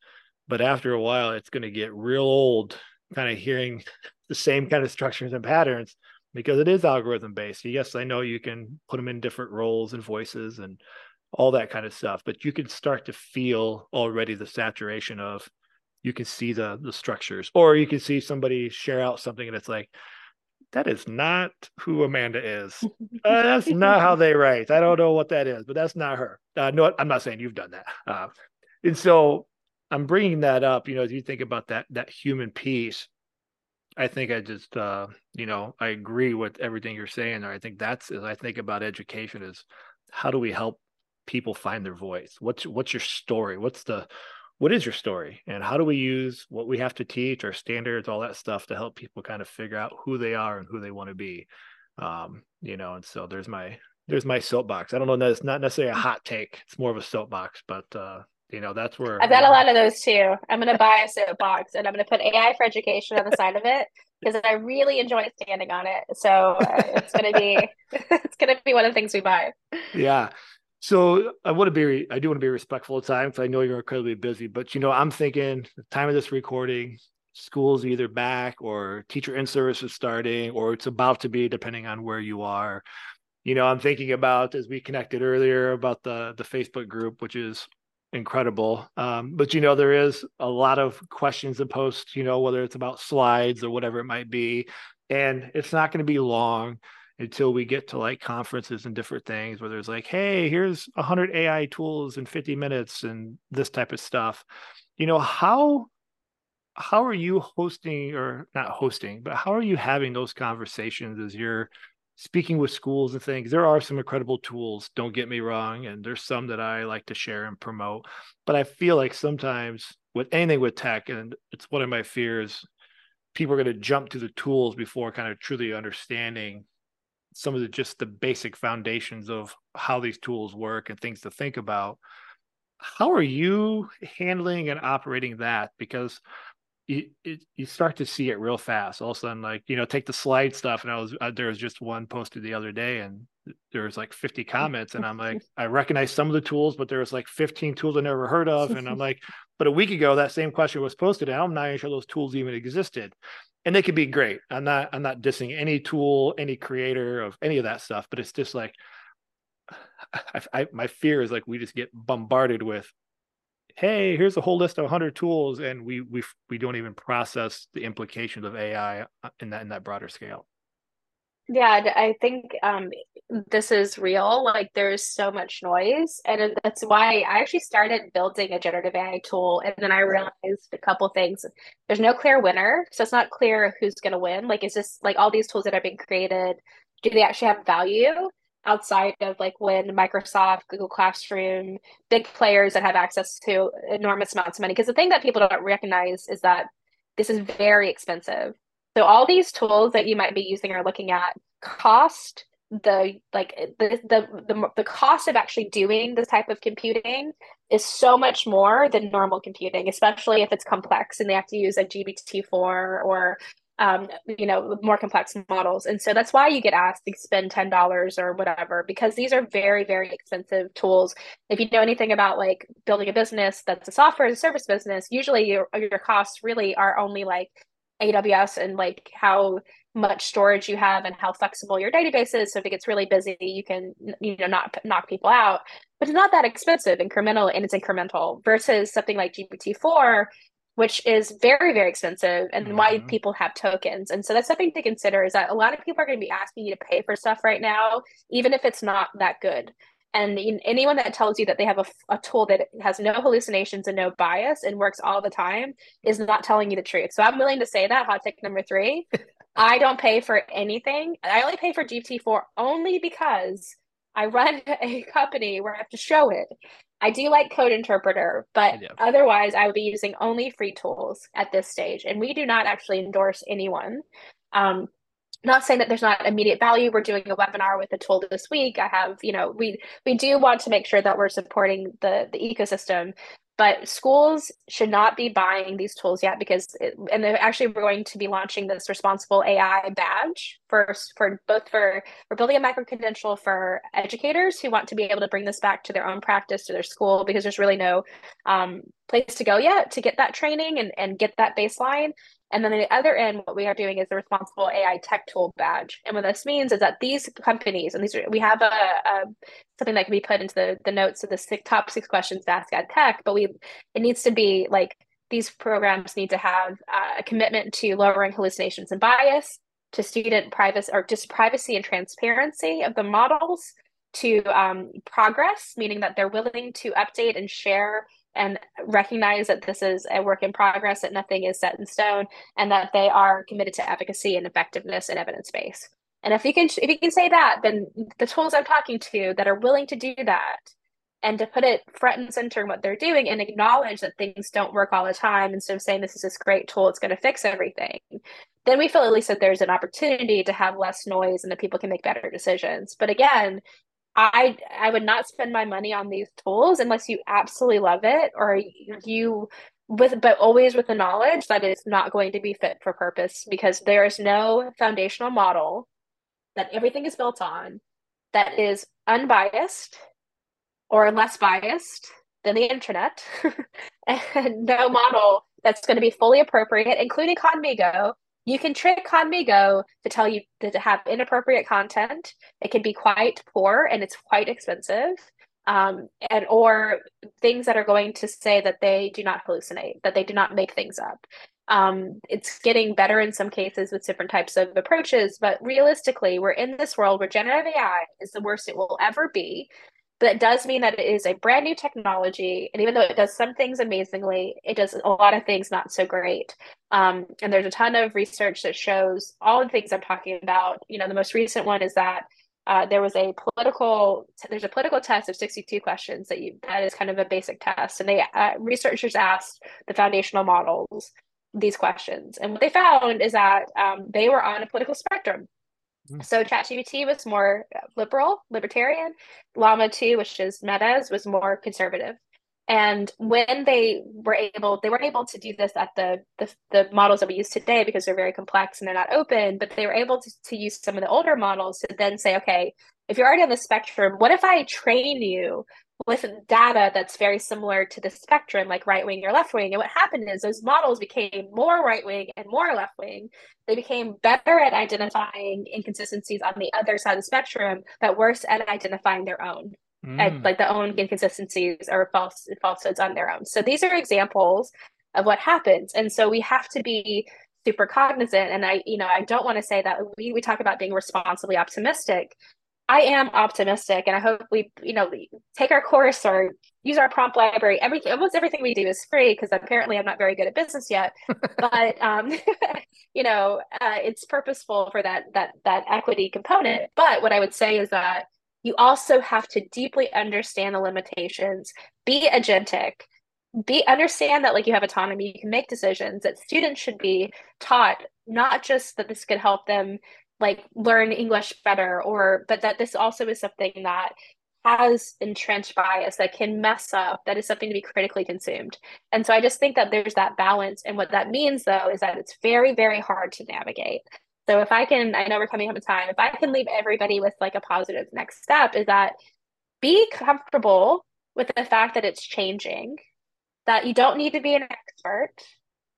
But after a while, it's going to get real old, kind of hearing the same kind of structures and patterns because it is algorithm based. Yes, I know you can put them in different roles and voices and all that kind of stuff. But you can start to feel already the saturation of you can see the the structures, or you can see somebody share out something and it's like, that is not who Amanda is. Uh, that's not how they write. I don't know what that is, but that's not her. Uh, no, I'm not saying you've done that. Uh, and so I'm bringing that up. You know, as you think about that that human piece, I think I just, uh, you know, I agree with everything you're saying there. I think that's as I think about education is how do we help people find their voice? What's what's your story? What's the what is your story? And how do we use what we have to teach, our standards, all that stuff to help people kind of figure out who they are and who they want to be? Um, you know, and so there's my there's my soapbox. I don't know that's not necessarily a hot take. It's more of a soapbox, but uh, you know, that's where I've got a lot of those too. I'm gonna buy a soapbox and I'm gonna put AI for education on the side of it because I really enjoy standing on it. So uh, it's gonna be it's gonna be one of the things we buy. Yeah. So I want to be, I do want to be respectful of time because I know you're incredibly busy. But you know, I'm thinking the time of this recording, school's either back or teacher in service is starting, or it's about to be, depending on where you are. You know, I'm thinking about as we connected earlier about the the Facebook group, which is incredible. Um, but you know, there is a lot of questions and posts, you know, whether it's about slides or whatever it might be. And it's not going to be long until we get to like conferences and different things where there's like, hey, here's 100 AI tools in 50 minutes and this type of stuff. You know, how how are you hosting or not hosting, but how are you having those conversations as you're speaking with schools and things? There are some incredible tools, don't get me wrong, and there's some that I like to share and promote. But I feel like sometimes with anything with tech, and it's one of my fears, people are going to jump to the tools before kind of truly understanding some of the just the basic foundations of how these tools work and things to think about. How are you handling and operating that? Because you it, you start to see it real fast. All of a sudden, like you know, take the slide stuff, and I was uh, there was just one posted the other day, and there was like 50 comments, and I'm like, I recognize some of the tools, but there was like 15 tools I never heard of, and I'm like, but a week ago that same question was posted, and I'm not even sure those tools even existed, and they could be great. I'm not I'm not dissing any tool, any creator of any of that stuff, but it's just like. I, I, my fear is like we just get bombarded with hey, here's a whole list of 100 tools, and we we we don't even process the implications of AI uh, in that in that broader scale. Yeah, I think um, this is real. Like, there's so much noise, and that's why I actually started building a generative AI tool, and then I realized a couple things. There's no clear winner, so it's not clear who's going to win. Like, is this like all these tools that are being created? Do they actually have value? outside of like when Microsoft, Google Classroom, big players that have access to enormous amounts of money. Because the thing that people don't recognize is that this is very expensive. So all these tools that you might be using or looking at cost the like the, the the the cost of actually doing this type of computing is so much more than normal computing especially if it's complex and they have to use a gpt-4 or um, you know, more complex models. And so that's why you get asked to spend $10 or whatever, because these are very, very expensive tools. If you know anything about like building a business that's a software as a service business, usually your, your costs really are only like AWS and like how much storage you have and how flexible your database is. So if it gets really busy, you can, you know, not knock people out. But it's not that expensive, incremental, and it's incremental versus something like GPT-4 which is very very expensive and mm-hmm. why people have tokens and so that's something to consider is that a lot of people are going to be asking you to pay for stuff right now even if it's not that good and anyone that tells you that they have a, a tool that has no hallucinations and no bias and works all the time is not telling you the truth so i'm willing to say that hot take number three i don't pay for anything i only pay for gpt-4 only because I run a company where I have to show it. I do like Code Interpreter, but yeah. otherwise, I would be using only free tools at this stage. And we do not actually endorse anyone. Um, not saying that there's not immediate value. We're doing a webinar with a tool this week. I have, you know, we we do want to make sure that we're supporting the the ecosystem, but schools should not be buying these tools yet because it, and they're actually going to be launching this responsible ai badge for for both for we're building a micro credential for educators who want to be able to bring this back to their own practice to their school because there's really no um, place to go yet to get that training and, and get that baseline and then the other end, what we are doing is the responsible AI tech tool badge. And what this means is that these companies, and these are, we have a, a something that can be put into the, the notes of the six, top six questions to ask at tech, but we it needs to be like these programs need to have uh, a commitment to lowering hallucinations and bias, to student privacy or just privacy and transparency of the models, to um, progress, meaning that they're willing to update and share and recognize that this is a work in progress, that nothing is set in stone, and that they are committed to efficacy and effectiveness and evidence base. And if you can if you can say that, then the tools I'm talking to that are willing to do that and to put it front and center in what they're doing and acknowledge that things don't work all the time instead of saying this is this great tool, it's going to fix everything, then we feel at least that there's an opportunity to have less noise and that people can make better decisions. But again, I I would not spend my money on these tools unless you absolutely love it or you with but always with the knowledge that it's not going to be fit for purpose because there is no foundational model that everything is built on that is unbiased or less biased than the internet and no model that's going to be fully appropriate including Khanmigo you can trick Khanmigo to tell you that to have inappropriate content. It can be quite poor and it's quite expensive. um, and or things that are going to say that they do not hallucinate, that they do not make things up. Um, it's getting better in some cases with different types of approaches, but realistically, we're in this world where generative AI is the worst it will ever be. But it does mean that it is a brand new technology. And even though it does some things amazingly, it does a lot of things not so great. Um, and there's a ton of research that shows all the things I'm talking about. You know, the most recent one is that uh, there was a political there's a political test of 62 questions that you that is kind of a basic test and they uh, researchers asked the foundational models these questions and what they found is that um, they were on a political spectrum. Mm. so ChatGPT was more liberal, libertarian. Llama 2, which is Meta's, was more conservative and when they were able they weren't able to do this at the, the, the models that we use today because they're very complex and they're not open but they were able to, to use some of the older models to then say okay if you're already on the spectrum what if i train you with data that's very similar to the spectrum like right wing or left wing and what happened is those models became more right wing and more left wing they became better at identifying inconsistencies on the other side of the spectrum but worse at identifying their own mm. and like the own inconsistencies or false falsehoods on their own. So these are examples of what happens. And so we have to be super cognizant. And I, you know, I don't want to say that we, we talk about being responsibly optimistic. I am optimistic and I hope we, you know, take our course or use our prompt library. Everything, almost everything we do is free because apparently I'm not very good at business yet. but um, you know, uh, it's purposeful for that that that equity component. But what I would say is that you also have to deeply understand the limitations, be agentic, be understand that like you have autonomy, you can make decisions, that students should be taught not just that this could help them like learn English better or but that this also is something that has entrenched bias that can mess up that is something to be critically consumed. And so i just think that there's that balance. And what that means though is that it's very very hard to navigate. So if I can, I know we're coming up in time, if I can leave everybody with like a positive next step is that be comfortable with the fact that it's changing, that you don't need to be an expert,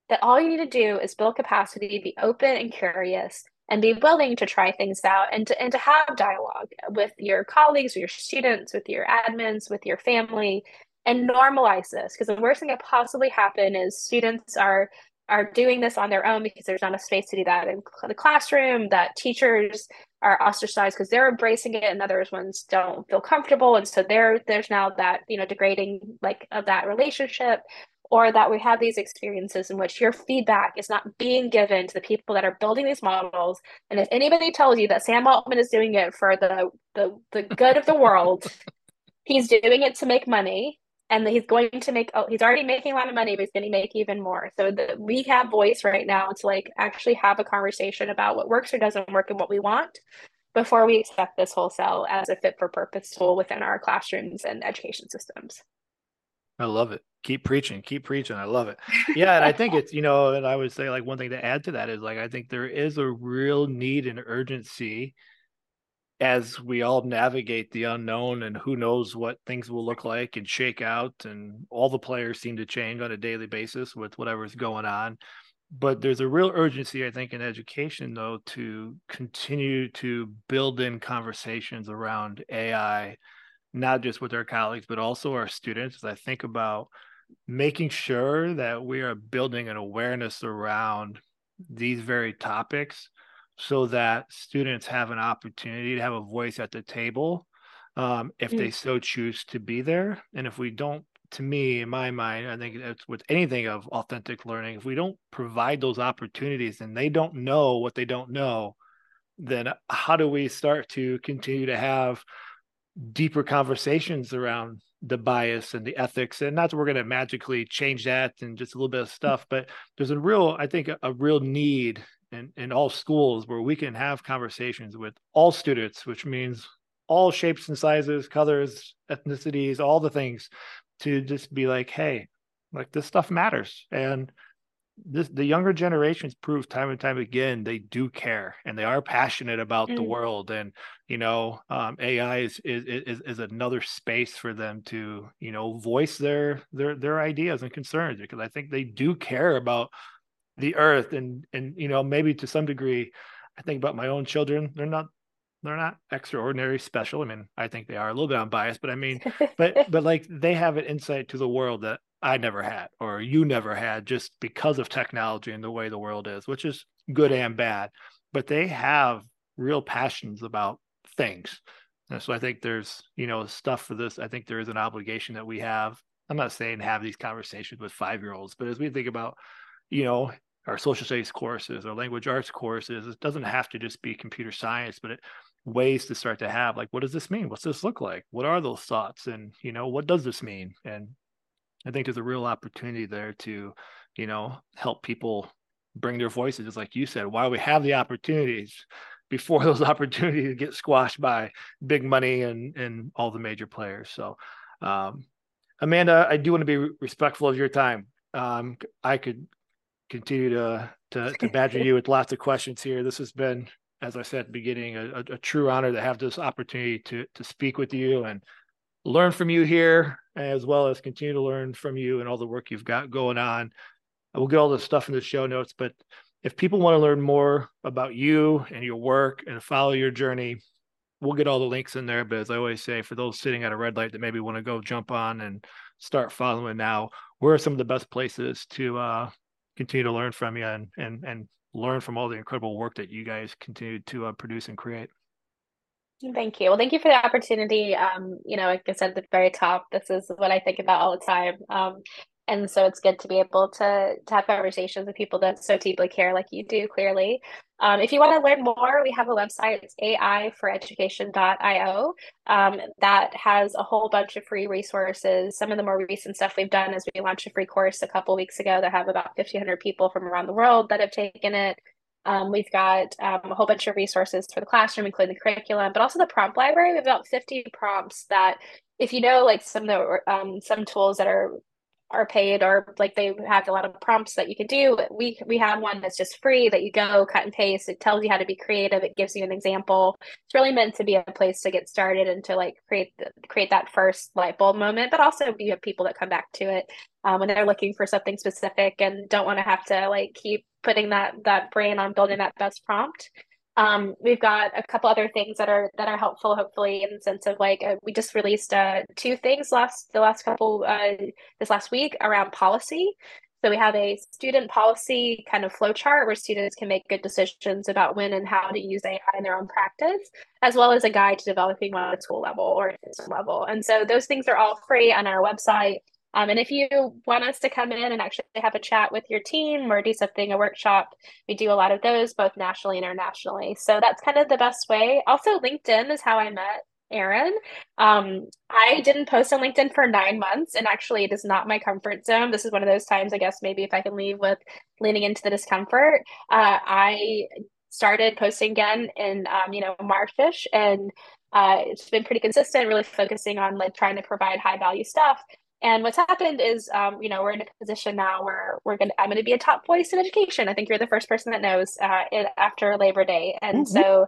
that all you need to do is build capacity, be open and curious, and be willing to try things out and to, and to have dialogue with your colleagues, with your students, with your admins, with your family, and normalize this. Because the worst thing that possibly happen is students are are doing this on their own because there's not a space to do that in the classroom that teachers are ostracized because they're embracing it and others ones don't feel comfortable and so there there's now that you know degrading like of that relationship or that we have these experiences in which your feedback is not being given to the people that are building these models. And if anybody tells you that sam altman is doing it for the the, the good of the world he's doing it to make money and he's going to make oh he's already making a lot of money but he's going to make even more. So the, we have voice right now to like actually have a conversation about what works or doesn't work and what we want before we accept this wholesale as a fit for purpose tool within our classrooms and education systems i love it. Keep preaching keep preaching. I love it. Yeah and i think it's you know and i would say like one thing to add to that is like i think there is a real need and urgency as we all navigate the unknown and who knows what things will look like and shake out and all the players seem to change on a daily basis with whatever's going on. But there's a real urgency i think in education though to continue to build in conversations around ai not just with our colleagues but also our students as i think about making sure that we are building an awareness around these very topics so that students have an opportunity to have a voice at the table um, if mm. they so choose to be there. And if we don't, to me, in my mind, I think it's with anything of authentic learning, if we don't provide those opportunities and they don't know what they don't know, then how do we start to continue to have deeper conversations around the bias and the ethics and not that we're going to magically change that and just a little bit of stuff but there's a real i think a, real need in, in all schools where we can have conversations with all students, which means all shapes and sizes, colors, ethnicities, all the things to just be like, hey, like this stuff matters. And this the younger generations prove time and time again they do care and they are passionate about mm. the world and you know um, ai is, is is is another space for them to you know voice their their their ideas and concerns because i think they do care about the earth and and you know maybe to some degree i think about my own children they're not they're not extraordinary special. I mean, I think they are a little bit unbiased, but I mean, but but like they have an insight to the world that I never had or you never had just because of technology and the way the world is, which is good and bad. But they have real passions about things. And so I think there's, you know, stuff for this. I think there is an obligation that we have. I'm not saying have these conversations with five year olds, but as we think about, you know, our social studies courses or language arts courses, it doesn't have to just be computer science, but it, ways to start to have like, what does this mean? What's this look like? What are those thoughts? And, you know, what does this mean? And I think there's a real opportunity there to, you know, help people bring their voices, like you said, while we have the opportunities before those opportunities get squashed by big money and and all the major players. So, um, Amanda, I do want to be respectful of your time. Um, I could continue to, to to badger you with lots of questions here. This has been, as I said at the beginning, a, a, true honor to have this opportunity to to speak with you and learn from you here, as well as continue to learn from you and all the work you've got going on. I will get all the stuff in the show notes, but if people want to learn more about you and your work and follow your journey, we'll get all the links in there. But as I always say, for those sitting at a red light that maybe want to go jump on and start following now, where are some of the best places to uh, continue to learn from you and and and learn from all the incredible work that you guys continue to uh, produce and create? Thank you. Well, thank you for the opportunity. Um, you know, like I said at the very top, this is what I think about all the time. Um, and so it's good to be able to, to have conversations with people that so deeply care like you do clearly um, if you want to learn more we have a website it's aiforeducation.io um, that has a whole bunch of free resources some of the more recent stuff we've done is we launched a free course a couple weeks ago that have about 1500 people from around the world that have taken it um, we've got um, a whole bunch of resources for the classroom, including the curriculum, but also the prompt library. We have about 50 prompts that, if you know, like some of the um, some tools that are are paid or like they have a lot of prompts that you can do. We we have one that's just free that you go cut and paste. It tells you how to be creative. It gives you an example. It's really meant to be a place to get started and to like create create that first light bulb moment but also you have people that come back to it um, when they're looking for something specific and don't want to have to like keep putting that that brain on building that best prompt um, we've got a couple other things that are that are helpful, hopefully, in the sense of like uh, we just released uh, two things last the last couple uh, this last week around policy. So we have a student policy kind of flow chart where students can make good decisions about when and how to use AI in their own practice, as well as a guide to developing one at school level or system level. And so those things are all free on our website. Um, and if you want us to come in and actually have a chat with your team or do something, a workshop, we do a lot of those both nationally and internationally. So that's kind of the best way. Also, LinkedIn is how I met Aaron. Um, I didn't post on LinkedIn for nine months, and actually, it is not my comfort zone. This is one of those times, I guess, maybe if I can leave with leaning into the discomfort. Uh, I started posting again in, um, you know, Marchish, and uh, it's been pretty consistent, really focusing on like trying to provide high value stuff. And what's happened is, um, you know, we're in a position now where we're going to, I'm going to be a top voice in education. I think you're the first person that knows uh, it after Labor Day. And mm-hmm. so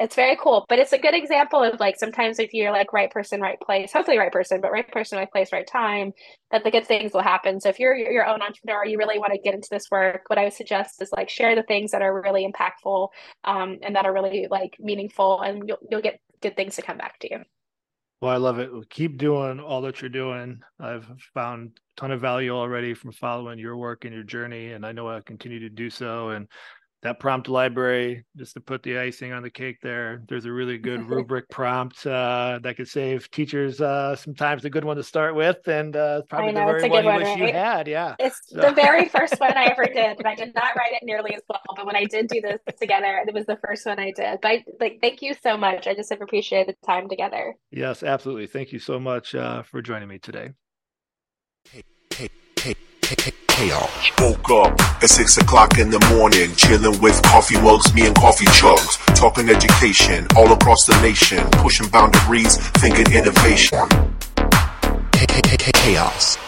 it's very cool, but it's a good example of like, sometimes if you're like right person, right place, hopefully right person, but right person, right place, right time, that the good things will happen. So if you're your own entrepreneur, you really want to get into this work, what I would suggest is like share the things that are really impactful um, and that are really like meaningful and you'll, you'll get good things to come back to you. Well, I love it. Keep doing all that you're doing. I've found a ton of value already from following your work and your journey, and I know I'll continue to do so. And that prompt library just to put the icing on the cake there. There's a really good rubric prompt uh, that could save teachers uh, sometimes a good one to start with and uh, probably know, the very one you wish right? you had yeah. It's so. the very first one i ever did and i did not write it nearly as well but when i did do this together it was the first one i did. But like thank you so much. I just have appreciated the time together. Yes absolutely. Thank you so much uh, for joining me today chaos. Woke up at six o'clock in the morning, chilling with coffee mugs, me and coffee chugs, talking education all across the nation, pushing boundaries, thinking innovation. Chaos.